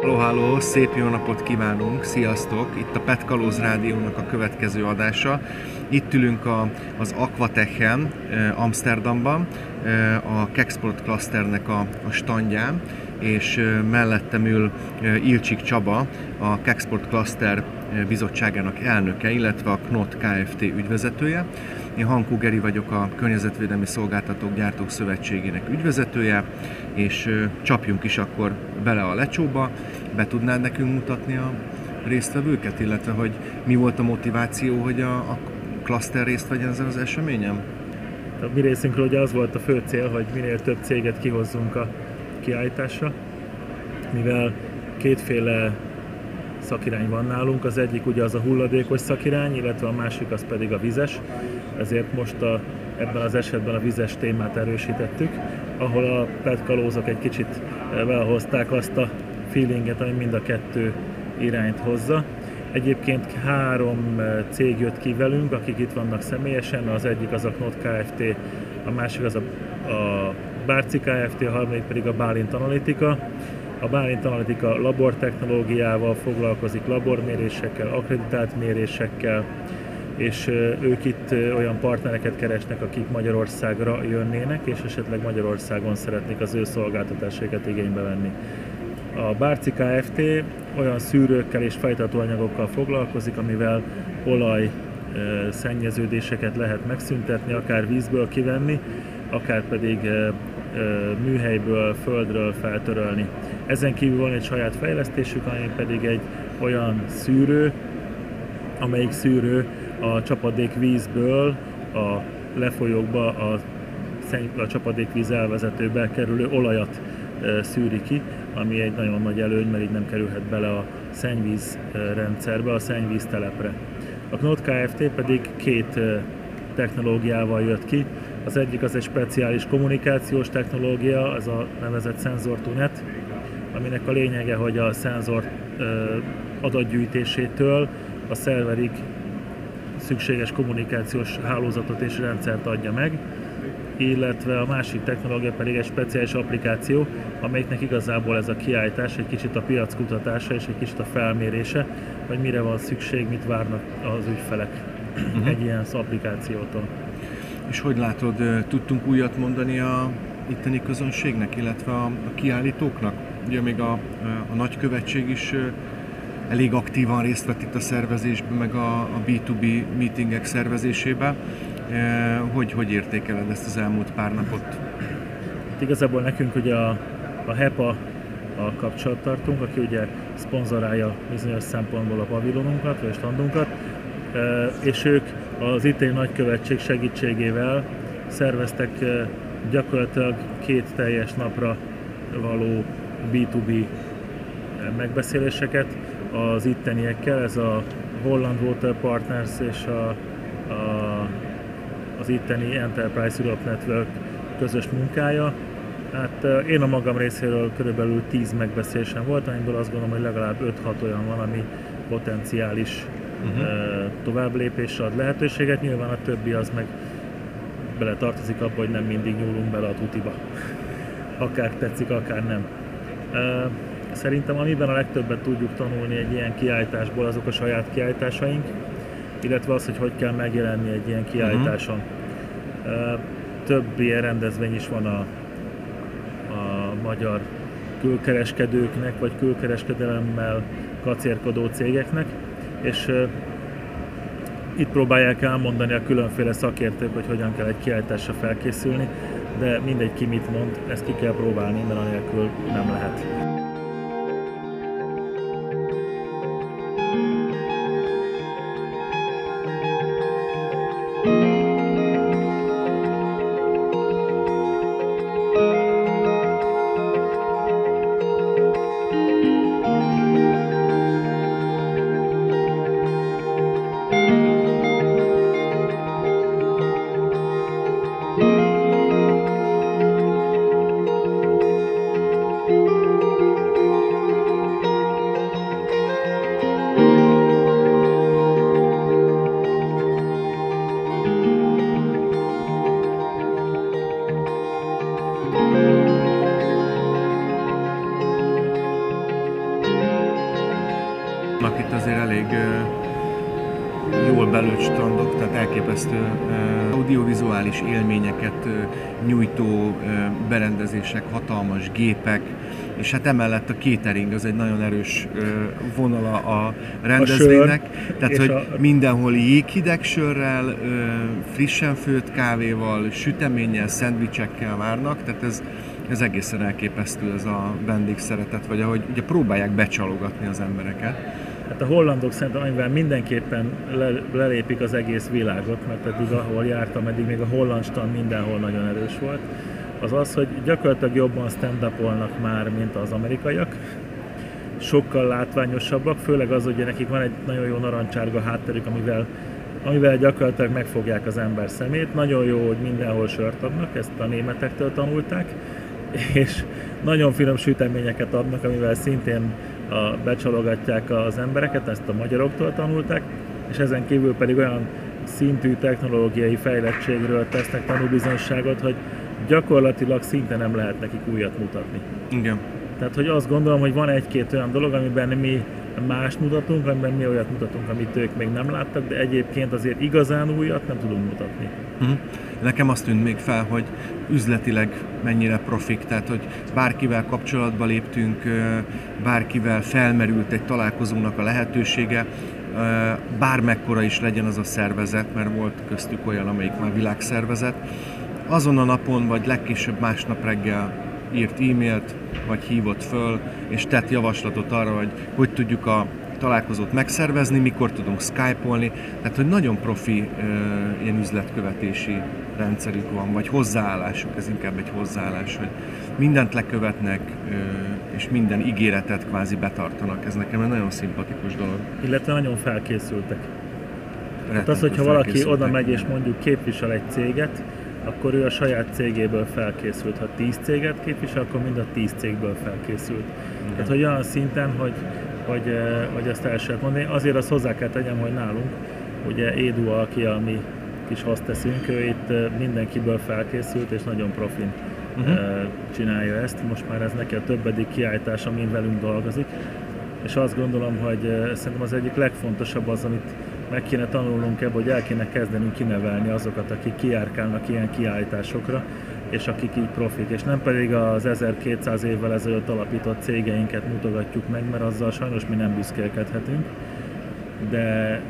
Halló, halló, szép jó napot kívánunk, sziasztok! Itt a Pet Rádiónak a következő adása. Itt ülünk a, az Aquatechen eh, Amsterdamban, a Kexport Clusternek a, a standján, és eh, mellettem ül Ilcsik Csaba, a Kexport Cluster bizottságának elnöke, illetve a KNOT Kft. ügyvezetője. Én Hankó Geri vagyok a Környezetvédelmi Szolgáltatók Gyártók Szövetségének ügyvezetője, és csapjunk is akkor bele a lecsóba. Be tudnád nekünk mutatni a résztvevőket, illetve hogy mi volt a motiváció, hogy a, a klaszter részt vegyen ezen az eseményen? A mi részünkről ugye az volt a fő cél, hogy minél több céget kihozzunk a kiállításra, mivel kétféle szakirány van nálunk, az egyik ugye az a hulladékos szakirány, illetve a másik az pedig a vizes, ezért most a, ebben az esetben a vizes témát erősítettük, ahol a petkalózok egy kicsit eh, belehozták azt a feelinget, ami mind a kettő irányt hozza. Egyébként három eh, cég jött ki velünk, akik itt vannak személyesen, az egyik az a Knot Kft., a másik az a, a Bárci Kft., a harmadik pedig a Bálint Analitika. A Bálint Analitika labortechnológiával foglalkozik, labormérésekkel, akreditált mérésekkel, és ők itt olyan partnereket keresnek, akik Magyarországra jönnének, és esetleg Magyarországon szeretnék az ő szolgáltatásaikat igénybe venni. A Bárci Kft. olyan szűrőkkel és fejtatóanyagokkal foglalkozik, amivel olaj szennyeződéseket lehet megszüntetni, akár vízből kivenni, akár pedig műhelyből, földről feltörölni. Ezen kívül van egy saját fejlesztésük, ami pedig egy olyan szűrő, amelyik szűrő a csapadék vízből a lefolyókba a, a csapadékvíz elvezetőbe kerülő olajat szűri ki, ami egy nagyon nagy előny, mert így nem kerülhet bele a szennyvíz rendszerbe, a szennyvíz telepre. A Knot Kft. pedig két technológiával jött ki. Az egyik az egy speciális kommunikációs technológia, az a nevezett Sensor to Net, aminek a lényege, hogy a szenzor adatgyűjtésétől a szerverig szükséges kommunikációs hálózatot és rendszert adja meg, illetve a másik technológia pedig egy speciális applikáció, amelyiknek igazából ez a kiállítás egy kicsit a piac kutatása és egy kicsit a felmérése, hogy mire van szükség, mit várnak az ügyfelek uh-huh. egy ilyen applikációtól. És hogy látod, tudtunk újat mondani a itteni közönségnek, illetve a, a kiállítóknak? Ugye még a, a nagykövetség is elég aktívan részt vett itt a szervezésben, meg a, a B2B meetingek szervezésében. Hogy, hogy értékeled ezt az elmúlt pár napot? Hát igazából nekünk ugye a, a HEPA a kapcsolattartunk, aki ugye szponzorálja bizonyos szempontból a pavilonunkat, vagy a standunkat, és ők az itteni nagykövetség segítségével szerveztek gyakorlatilag két teljes napra való B2B megbeszéléseket az itteniekkel, ez a Holland Water Partners és a, a, az itteni Enterprise Europe Network közös munkája. Hát én a magam részéről körülbelül 10 megbeszélésem volt, amiből azt gondolom, hogy legalább 5-6 olyan van, ami potenciális uh-huh. tovább lépésre ad lehetőséget. Nyilván a többi az meg bele tartozik abba, hogy nem mindig nyúlunk bele a tutiba. Akár tetszik, akár nem. Szerintem amiben a legtöbbet tudjuk tanulni egy ilyen kiállításból, azok a saját kiállításaink, illetve az, hogy hogy kell megjelenni egy ilyen kiállításon. Uh-huh. Több ilyen rendezvény is van a, a magyar külkereskedőknek, vagy külkereskedelemmel kacérkodó cégeknek, és itt próbálják elmondani a különféle szakértők, hogy hogyan kell egy kiállításra felkészülni, de mindegy ki mit mond, ezt ki kell próbálni, mert anélkül nem lehet. Azért elég jól belőtt strandok, tehát elképesztő audiovizuális élményeket nyújtó berendezések, hatalmas gépek, és hát emellett a catering az egy nagyon erős vonala a rendezvénynek. A Tehát, hogy a... mindenhol jéghideg sörrel, frissen főtt kávéval, süteménnyel, szendvicsekkel várnak, tehát ez, ez egészen elképesztő ez a vendégszeretet, vagy ahogy ugye próbálják becsalogatni az embereket. Hát a hollandok szerintem, amivel mindenképpen le, lelépik az egész világot, mert eddig ahol jártam, eddig még a holland stand mindenhol nagyon erős volt, az az, hogy gyakorlatilag jobban stand már, mint az amerikaiak. Sokkal látványosabbak, főleg az, hogy nekik van egy nagyon jó narancsárga hátterük, amivel amivel gyakorlatilag megfogják az ember szemét. Nagyon jó, hogy mindenhol sört adnak, ezt a németektől tanulták, és nagyon finom süteményeket adnak, amivel szintén a, becsalogatják az embereket, ezt a magyaroktól tanulták, és ezen kívül pedig olyan szintű technológiai fejlettségről tesznek tanúbizonyságot, hogy gyakorlatilag szinte nem lehet nekik újat mutatni. Igen. Tehát, hogy azt gondolom, hogy van egy-két olyan dolog, amiben mi más mutatunk, amiben mi olyat mutatunk, amit ők még nem láttak, de egyébként azért igazán újat nem tudunk mutatni. Uh-huh. Nekem azt tűnt még fel, hogy üzletileg mennyire profik, tehát hogy bárkivel kapcsolatba léptünk, bárkivel felmerült egy találkozónak a lehetősége, bármekkora is legyen az a szervezet, mert volt köztük olyan, amelyik már világszervezet, azon a napon, vagy legkésőbb másnap reggel írt e-mailt, vagy hívott föl, és tett javaslatot arra, hogy hogy tudjuk a találkozót megszervezni, mikor tudunk skype-olni, tehát hogy nagyon profi e, ilyen üzletkövetési rendszerük van, vagy hozzáállásuk, ez inkább egy hozzáállás, hogy mindent lekövetnek, e, és minden ígéretet kvázi betartanak, ez nekem egy nagyon szimpatikus dolog. Illetve nagyon felkészültek. Hát az, hogyha valaki oda megy és mondjuk képvisel egy céget, akkor ő a saját cégéből felkészült. Ha 10 céget képvisel, akkor mind a 10 cégből felkészült. Igen. Tehát, hogy olyan szinten, hogy, hogy, eh, hogy azt el sem mondani. Azért azt hozzá kell tegyem, hogy nálunk, ugye Édu, aki a mi kis hostessünk, ő itt eh, mindenkiből felkészült, és nagyon profin uh-huh. csinálja ezt. Most már ez neki a többedik kiállítás, amin velünk dolgozik. És azt gondolom, hogy szerintem az egyik legfontosabb az, amit meg kéne tanulnunk ebből, hogy el kéne kezdenünk kinevelni azokat, akik kiárkálnak ilyen kiállításokra, és akik így profik, és nem pedig az 1200 évvel ezelőtt alapított cégeinket mutogatjuk meg, mert azzal sajnos mi nem büszkélkedhetünk, de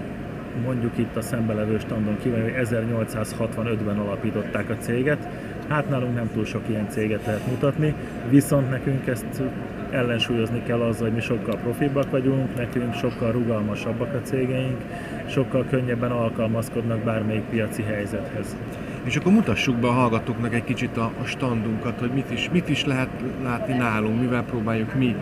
mondjuk itt a szembelevő standon kívül, hogy 1865-ben alapították a céget, hát nálunk nem túl sok ilyen céget lehet mutatni, viszont nekünk ezt ellensúlyozni kell azzal, hogy mi sokkal profibbak vagyunk, nekünk sokkal rugalmasabbak a cégeink, sokkal könnyebben alkalmazkodnak bármelyik piaci helyzethez. És akkor mutassuk be a hallgatóknak egy kicsit a, a standunkat, hogy mit is, mit is lehet látni nálunk, mivel próbáljuk mi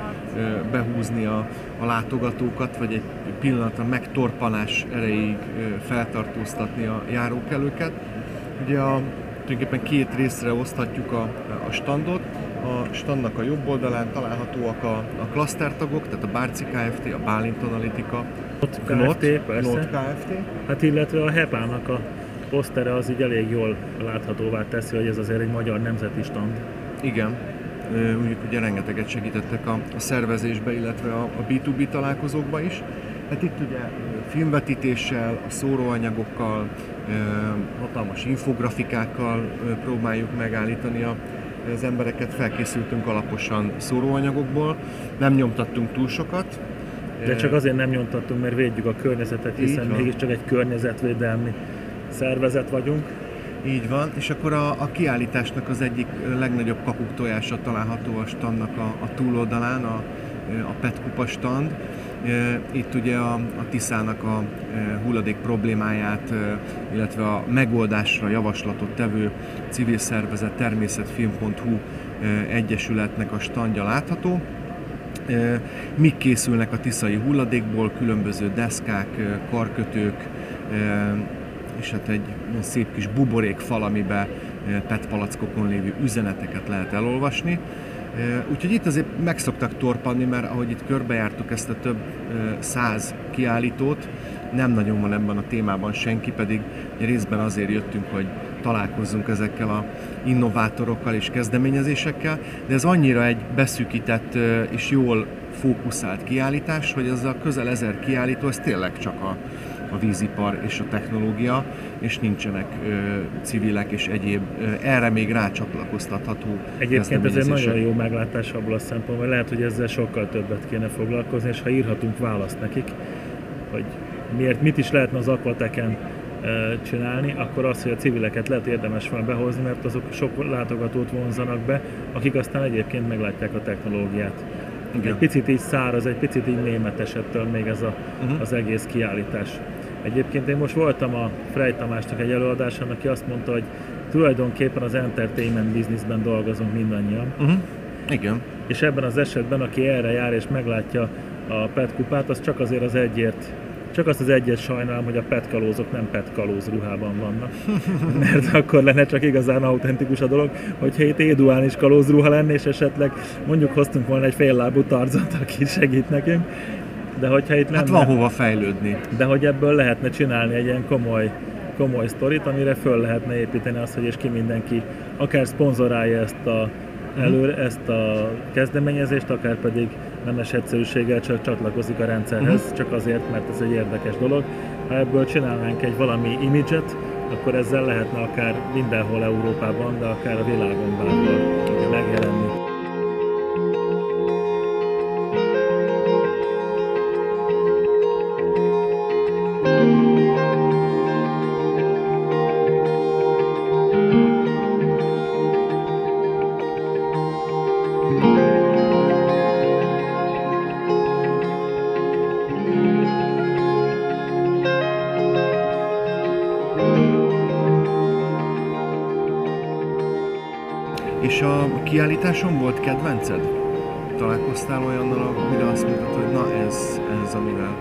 behúzni a, a látogatókat, vagy egy pillanatra megtorpanás erejéig feltartóztatni a járókelőket. Ugye a, tulajdonképpen két részre oszthatjuk a, a standot. A standnak a jobb oldalán találhatóak a, a klasztertagok, tehát a Bárci Kft., a Bálint Analitika, Knot Kft. persze. Knot Kft. Hát illetve a Hepának a posztere az így elég jól láthatóvá teszi, hogy ez azért egy magyar nemzeti stand. Igen, úgy ugye rengeteget segítettek a, a szervezésbe, illetve a, a B2B találkozókba is. Hát itt ugye filmvetítéssel, a szóróanyagokkal, hatalmas infografikákkal próbáljuk megállítani a, az embereket, felkészültünk alaposan szóróanyagokból, nem nyomtattunk túl sokat. De csak azért nem nyomtattunk, mert védjük a környezetet, hiszen mégiscsak egy környezetvédelmi szervezet vagyunk. Így van, és akkor a, a kiállításnak az egyik legnagyobb kakuk tojása található a standnak a, a túloldalán, a, a PET kupa stand. Itt ugye a, a Tiszának a hulladék problémáját, illetve a megoldásra javaslatot tevő civil szervezet természetfilm.hu egyesületnek a standja látható. Mik készülnek a tiszai hulladékból, különböző deszkák, karkötők, és hát egy szép kis buborékfal, amiben PET palackokon lévő üzeneteket lehet elolvasni. Úgyhogy itt azért meg szoktak torpanni, mert ahogy itt körbejártuk ezt a több száz kiállítót, nem nagyon van ebben a témában senki, pedig részben azért jöttünk, hogy találkozzunk ezekkel a innovátorokkal és kezdeményezésekkel, de ez annyira egy beszűkített és jól fókuszált kiállítás, hogy ez a közel ezer kiállító, ez tényleg csak a, a vízipar és a technológia, és nincsenek ö, civilek és egyéb ö, erre még rácsatlakoztatható Egyébként ez egy nagyon jó meglátás abból a szempontból, hogy lehet, hogy ezzel sokkal többet kéne foglalkozni, és ha írhatunk választ nekik, hogy miért, mit is lehetne az akvateken csinálni, akkor az, hogy a civileket lehet érdemes van behozni, mert azok sok látogatót vonzanak be, akik aztán egyébként meglátják a technológiát. Igen. Egy picit így száraz, egy picit így németes ettől még ez a, uh-huh. az egész kiállítás. Egyébként én most voltam a Frey Tamásnak egy előadásán, aki azt mondta, hogy tulajdonképpen az entertainment businessben dolgozunk mindannyian. Uh-huh. Igen. És ebben az esetben, aki erre jár és meglátja a PET kupát, az csak azért az egyért csak azt az egyet sajnálom, hogy a petkalózok nem petkalóz ruhában vannak. Mert akkor lenne csak igazán autentikus a dolog, hogyha itt Éduán is kalóz ruha lenne, és esetleg mondjuk hoztunk volna egy féllábú tarzat, aki segít nekünk. De hogyha itt nem... Hát van hova fejlődni. De hogy ebből lehetne csinálni egy ilyen komoly komoly sztorit, amire föl lehetne építeni azt, hogy és ki mindenki akár szponzorálja ezt a, előre, ezt a kezdeményezést, akár pedig nemes egyszerűséggel csak csatlakozik a rendszerhez, uh-huh. csak azért, mert ez egy érdekes dolog. Ha ebből csinálnánk egy valami imidzset, akkor ezzel lehetne akár mindenhol Európában, de akár a világon bárhol megjelenni. Kiállításon volt kedvenced? Találkoztál olyannal, amire azt mondtad, hogy na ez, ez amivel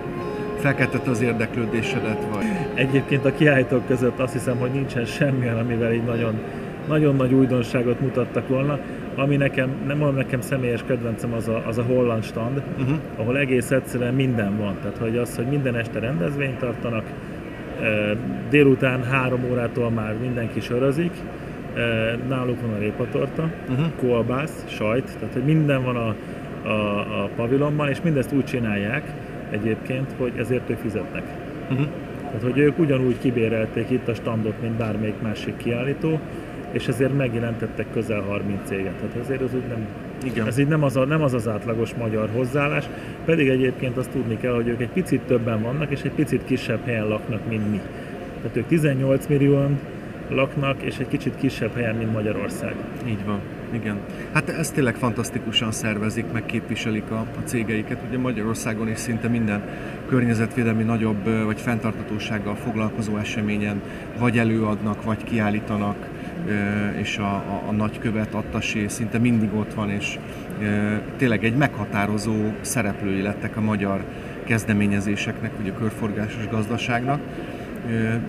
felkeltette az érdeklődésedet? Vagy? Egyébként a kiállítók között azt hiszem, hogy nincsen semmi, amivel így nagyon, nagyon nagy újdonságot mutattak volna. Ami nekem, nem mondom, nekem személyes kedvencem az a, az a holland stand, uh-huh. ahol egész egyszerűen minden van. Tehát, hogy az, hogy minden este rendezvényt tartanak, délután három órától már mindenki sörözik, náluk van a répatorta, uh-huh. kolbász, sajt, tehát hogy minden van a, a, a pavilonban, és mindezt úgy csinálják egyébként, hogy ezért ők fizetnek. Uh-huh. Tehát, hogy ők ugyanúgy kibérelték itt a standot, mint bármelyik másik kiállító, és ezért megjelentettek közel 30 céget. Tehát ezért az úgy nem, Igen. ez így nem az, a, nem az az átlagos magyar hozzáállás, pedig egyébként azt tudni kell, hogy ők egy picit többen vannak, és egy picit kisebb helyen laknak, mint mi. Tehát ők 18 millióan, laknak, és egy kicsit kisebb helyen, mint Magyarország. Így van, igen. Hát ezt tényleg fantasztikusan szervezik, meg képviselik a, a cégeiket. Ugye Magyarországon is szinte minden környezetvédelmi nagyobb vagy fenntartatósággal foglalkozó eseményen vagy előadnak, vagy kiállítanak, és a, a, a nagykövet, attasé szinte mindig ott van, és tényleg egy meghatározó szereplői lettek a magyar kezdeményezéseknek, vagy a körforgásos gazdaságnak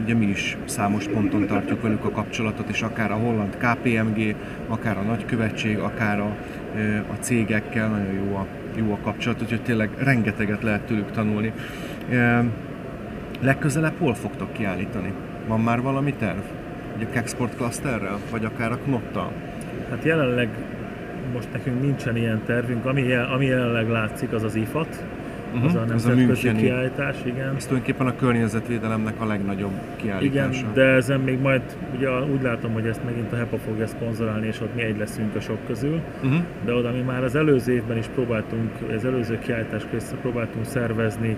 ugye mi is számos ponton tartjuk velük a kapcsolatot, és akár a holland KPMG, akár a nagykövetség, akár a, a cégekkel nagyon jó a, jó a kapcsolat, úgyhogy tényleg rengeteget lehet tőlük tanulni. Legközelebb hol fogtok kiállítani? Van már valami terv? Ugye a Kexport Clusterrel, vagy akár a Knottal? Hát jelenleg most nekünk nincsen ilyen tervünk, ami, ami jelenleg látszik, az az IFAT, uh-huh. az a nemzetközi kiállítás, igen. Ez tulajdonképpen a környezetvédelemnek a legnagyobb kiállítása. Igen, de ezen még majd, ugye úgy látom, hogy ezt megint a HEPA fogja szponzorálni, és ott mi egy leszünk a sok közül, uh-huh. de oda mi már az előző évben is próbáltunk, az előző kiállítás között próbáltunk szervezni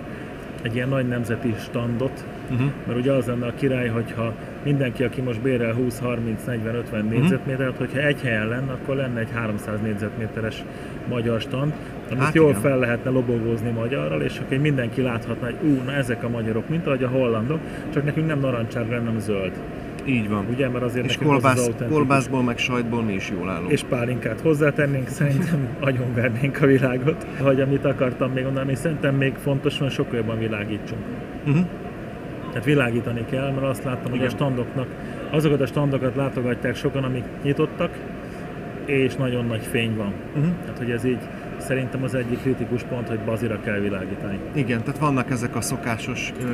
egy ilyen nagy nemzeti standot, uh-huh. mert ugye az lenne a király, hogyha mindenki, aki most bérel 20, 30, 40, 50 uh-huh. négyzetmétert, hogyha egy helyen lenne, akkor lenne egy 300 négyzetméteres magyar stand, amit hát jól igen. fel lehetne lobogózni magyarral, és akkor mindenki láthatna, hogy ú, na ezek a magyarok, mint ahogy a hollandok, csak nekünk nem narancsárga, nem zöld. Így van. Ugye, mert azért és kolbász, az kolbászból, meg sajtból mi is jól állunk. És pálinkát hozzátennénk, szerintem agyonvernénk a világot. Hogy amit akartam még mondani, szerintem még fontos, hogy sokkal jobban világítsunk. Uh-huh. Tehát világítani kell, mert azt láttam, Igen. hogy a standoknak, azokat a standokat látogatják sokan, amik nyitottak, és nagyon nagy fény van. Uh-huh. Tehát, hogy ez így szerintem az egyik kritikus pont, hogy bazira kell világítani. Igen, tehát vannak ezek a szokásos ö,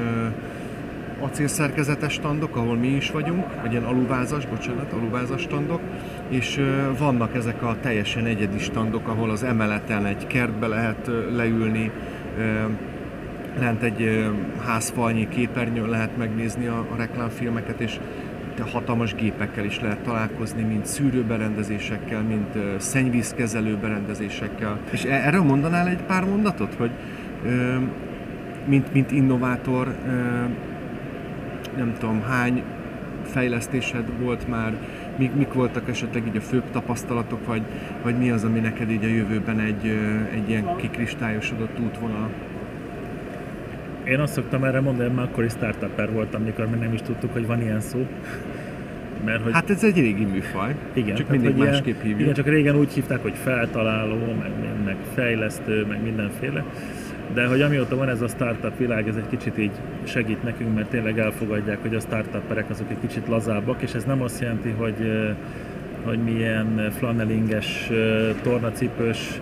acélszerkezetes standok, ahol mi is vagyunk, vagy ilyen aluvázas, bocsánat, aluvázas standok, és vannak ezek a teljesen egyedi standok, ahol az emeleten egy kertbe lehet leülni, lent egy házfalnyi képernyőn lehet megnézni a, a reklámfilmeket, és hatalmas gépekkel is lehet találkozni, mint szűrőberendezésekkel, mint szennyvízkezelő berendezésekkel. És e-, erről mondanál egy pár mondatot, hogy mint, mint innovátor nem tudom hány fejlesztésed volt már, mik, mik voltak esetleg így a főbb tapasztalatok, vagy, vagy mi az, ami neked így a jövőben egy, egy ilyen kikristályosodott útvonal? Én azt szoktam erre mondani, akkor is startupper voltam, amikor még nem is tudtuk, hogy van ilyen szó. Mert, hogy... Hát ez egy régi műfaj, igen, csak mindig másképp hívjuk. Igen, csak régen úgy hívták, hogy feltaláló, meg, meg fejlesztő, meg mindenféle. De hogy amióta van ez a startup világ, ez egy kicsit így segít nekünk, mert tényleg elfogadják, hogy a startupperek azok egy kicsit lazábbak, és ez nem azt jelenti, hogy, hogy milyen flanelinges, tornacipős,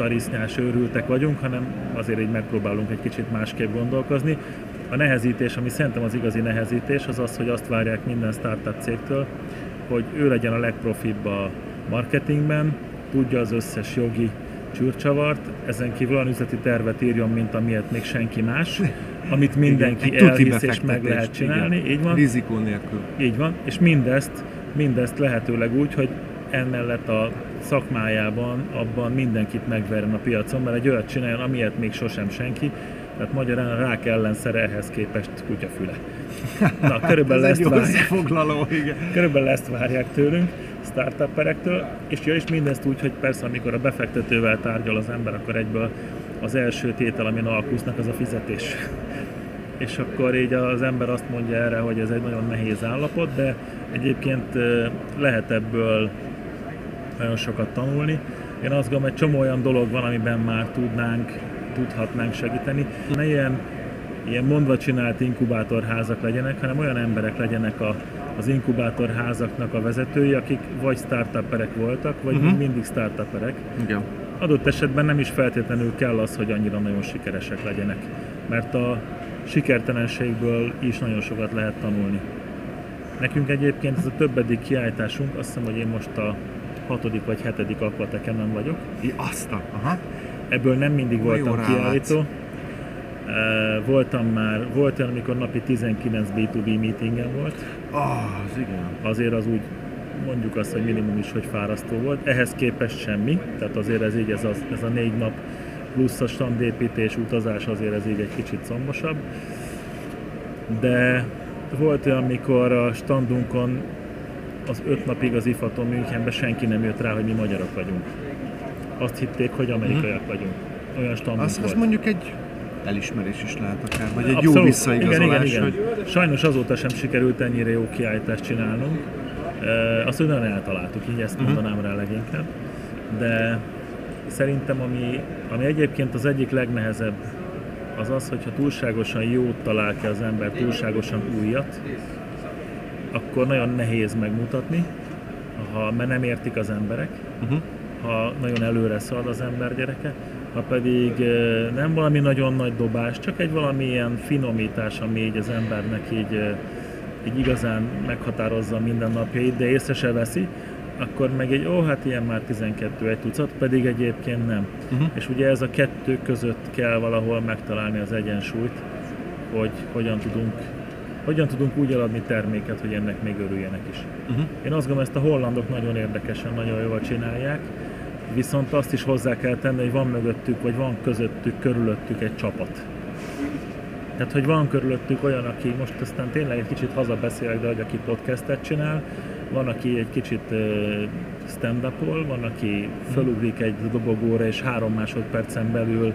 tarisznyás őrültek vagyunk, hanem azért így megpróbálunk egy kicsit másképp gondolkozni. A nehezítés, ami szerintem az igazi nehezítés, az az, hogy azt várják minden startup cégtől, hogy ő legyen a legprofibb a marketingben, tudja az összes jogi csűrcsavart, ezen kívül olyan üzleti tervet írjon, mint amilyet még senki más, amit mindenki igen, elhisz és meg lehet csinálni. Igen. Így van. Rizikó nélkül. Így van, és mindezt, mindezt lehetőleg úgy, hogy emellett a szakmájában abban mindenkit megverjen a piacon, mert egy olyat csináljon, amilyet még sosem senki, tehát magyarán a rák ellenszere ehhez képest kutyafüle. Na, körülbelül ezt, várják, foglaló, igen. körülbelül ezt várják tőlünk startupperektől, és ja, és mindezt úgy, hogy persze amikor a befektetővel tárgyal az ember, akkor egyből az első tétel, amin alkusznak, az a fizetés. És akkor így az ember azt mondja erre, hogy ez egy nagyon nehéz állapot, de egyébként lehet ebből nagyon sokat tanulni. Én azt gondolom, egy csomó olyan dolog van, amiben már tudnánk, tudhatnánk segíteni. Ne ilyen, ilyen mondva csinált inkubátorházak legyenek, hanem olyan emberek legyenek a, az inkubátorházaknak a vezetői, akik vagy startupperek voltak, vagy uh-huh. mindig startupperek. Igen. Adott esetben nem is feltétlenül kell az, hogy annyira nagyon sikeresek legyenek, mert a sikertelenségből is nagyon sokat lehet tanulni. Nekünk egyébként ez a többedik kiállításunk, azt hiszem, hogy én most a hatodik vagy hetedik akvatekemen vagyok. I, azt a, aha. Ebből nem mindig voltam kiállító. Voltam már, volt olyan, amikor napi 19 B2B meetingen volt. Ah, az igen. Azért az úgy mondjuk azt, hogy minimum is, hogy fárasztó volt. Ehhez képest semmi, tehát azért ez így, ez a, ez a négy nap plusz a standépítés, utazás azért ez így egy kicsit szombosabb. De volt olyan, amikor a standunkon az öt napig az IFATON Münchenben senki nem jött rá, hogy mi magyarok vagyunk. Azt hitték, hogy amerikaiak vagyunk. Olyan standunk az, volt. Az mondjuk egy elismerés is lehet akár, vagy egy Abszolút. jó visszaigazolás. Igen, igen, igen. Hogy... Sajnos azóta sem sikerült ennyire jó kiállítást csinálnunk. Azt hogy nagyon eltaláltuk, így ezt uh-huh. mondanám rá leginkább. De szerintem ami, ami egyébként az egyik legnehezebb, az az, hogyha túlságosan jót talál ki az ember, túlságosan újat, akkor nagyon nehéz megmutatni, ha, mert nem értik az emberek, uh-huh. ha nagyon előre szalad az ember gyereke, ha pedig nem valami nagyon nagy dobás, csak egy valamilyen finomítás, ami így az embernek így, így igazán meghatározza minden napjait, de észre se veszi, akkor meg egy, ó, hát ilyen már 12 egy tucat, pedig egyébként nem. Uh-huh. És ugye ez a kettő között kell valahol megtalálni az egyensúlyt, hogy hogyan tudunk hogyan tudunk úgy eladni terméket, hogy ennek még örüljenek is. Uh-huh. Én azt gondolom, ezt a hollandok nagyon érdekesen, nagyon jól csinálják, viszont azt is hozzá kell tenni, hogy van mögöttük, vagy van közöttük, körülöttük egy csapat. Tehát, hogy van körülöttük olyan, aki most aztán tényleg egy kicsit hazabeszélek, de hogy aki podcastet csinál, van, aki egy kicsit stand up van, aki felugrik egy dobogóra, és három másodpercen belül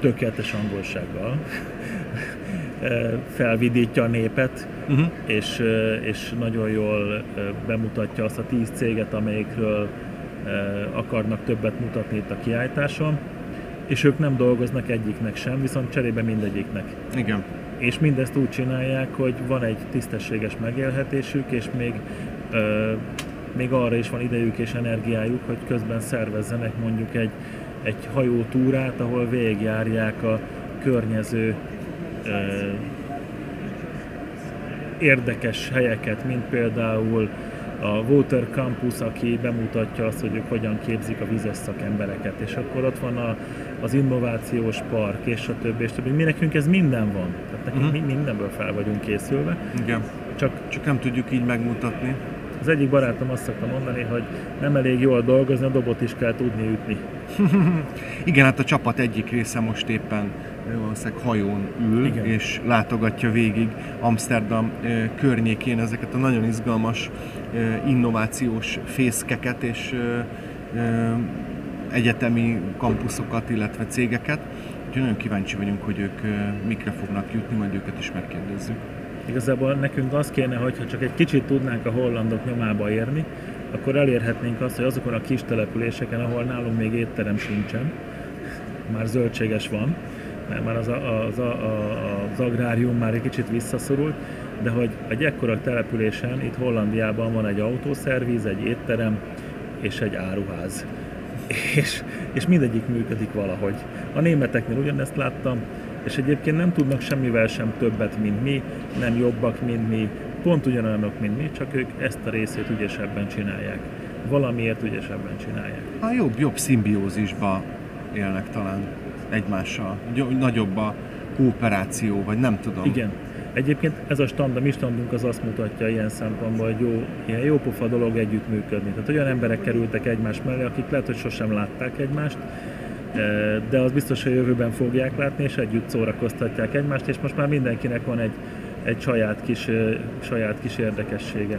tökéletes angolsággal felvidítja a népet, uh-huh. és, és nagyon jól bemutatja azt a tíz céget, amelyikről akarnak többet mutatni itt a kiállításon, és ők nem dolgoznak egyiknek sem, viszont cserébe mindegyiknek. Igen. És mindezt úgy csinálják, hogy van egy tisztességes megélhetésük, és még, még arra is van idejük és energiájuk, hogy közben szervezzenek mondjuk egy, egy hajótúrát, ahol végigjárják a környező érdekes helyeket, mint például a Water Campus, aki bemutatja azt, hogy ők hogyan képzik a vizes szakembereket, és akkor ott van a, az innovációs park, és a többi, és többi. Mi nekünk ez minden van, tehát nekünk uh-huh. mi mindenből fel vagyunk készülve. Igen. Csak, Csak nem tudjuk így megmutatni. Az egyik barátom azt szokta mondani, hogy nem elég jól dolgozni, a dobot is kell tudni ütni. Igen, hát a csapat egyik része most éppen valószínűleg hajón ül, Igen. és látogatja végig Amsterdam környékén ezeket a nagyon izgalmas innovációs fészkeket és egyetemi kampuszokat, illetve cégeket. Úgyhogy nagyon kíváncsi vagyunk, hogy ők mikre fognak jutni, majd őket is megkérdezzük. Igazából nekünk az kéne, hogyha csak egy kicsit tudnánk a hollandok nyomába érni, akkor elérhetnénk azt, hogy azokon a kis településeken, ahol nálunk még étterem sincsen, már zöldséges van, mert már az, az, az, az agrárium már egy kicsit visszaszorult, de hogy egy ekkora településen, itt Hollandiában van egy autószervíz, egy étterem és egy áruház. És, és mindegyik működik valahogy. A németeknél ugyanezt láttam, és egyébként nem tudnak semmivel sem többet, mint mi, nem jobbak, mint mi, pont ugyanolyanok, mint mi, csak ők ezt a részét ügyesebben csinálják. Valamiért ügyesebben csinálják. A jobb, jobb szimbiózisba élnek talán egymással. Nagyobb a kooperáció, vagy nem tudom. Igen. Egyébként ez a stand, a mi standunk az azt mutatja ilyen szempontból, hogy jó, ilyen jó pofa dolog együttműködni. Tehát olyan emberek kerültek egymás mellé, akik lehet, hogy sosem látták egymást, de az biztos, hogy jövőben fogják látni, és együtt szórakoztatják egymást, és most már mindenkinek van egy, egy saját kis, saját kis érdekessége.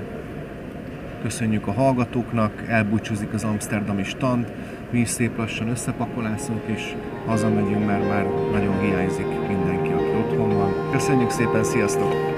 Köszönjük a hallgatóknak, elbúcsúzik az Amsterdami stand, mi is szép lassan összepakolászunk, és hazamegyünk, mert már nagyon hiányzik mindenki, aki otthon van. Köszönjük szépen, sziasztok!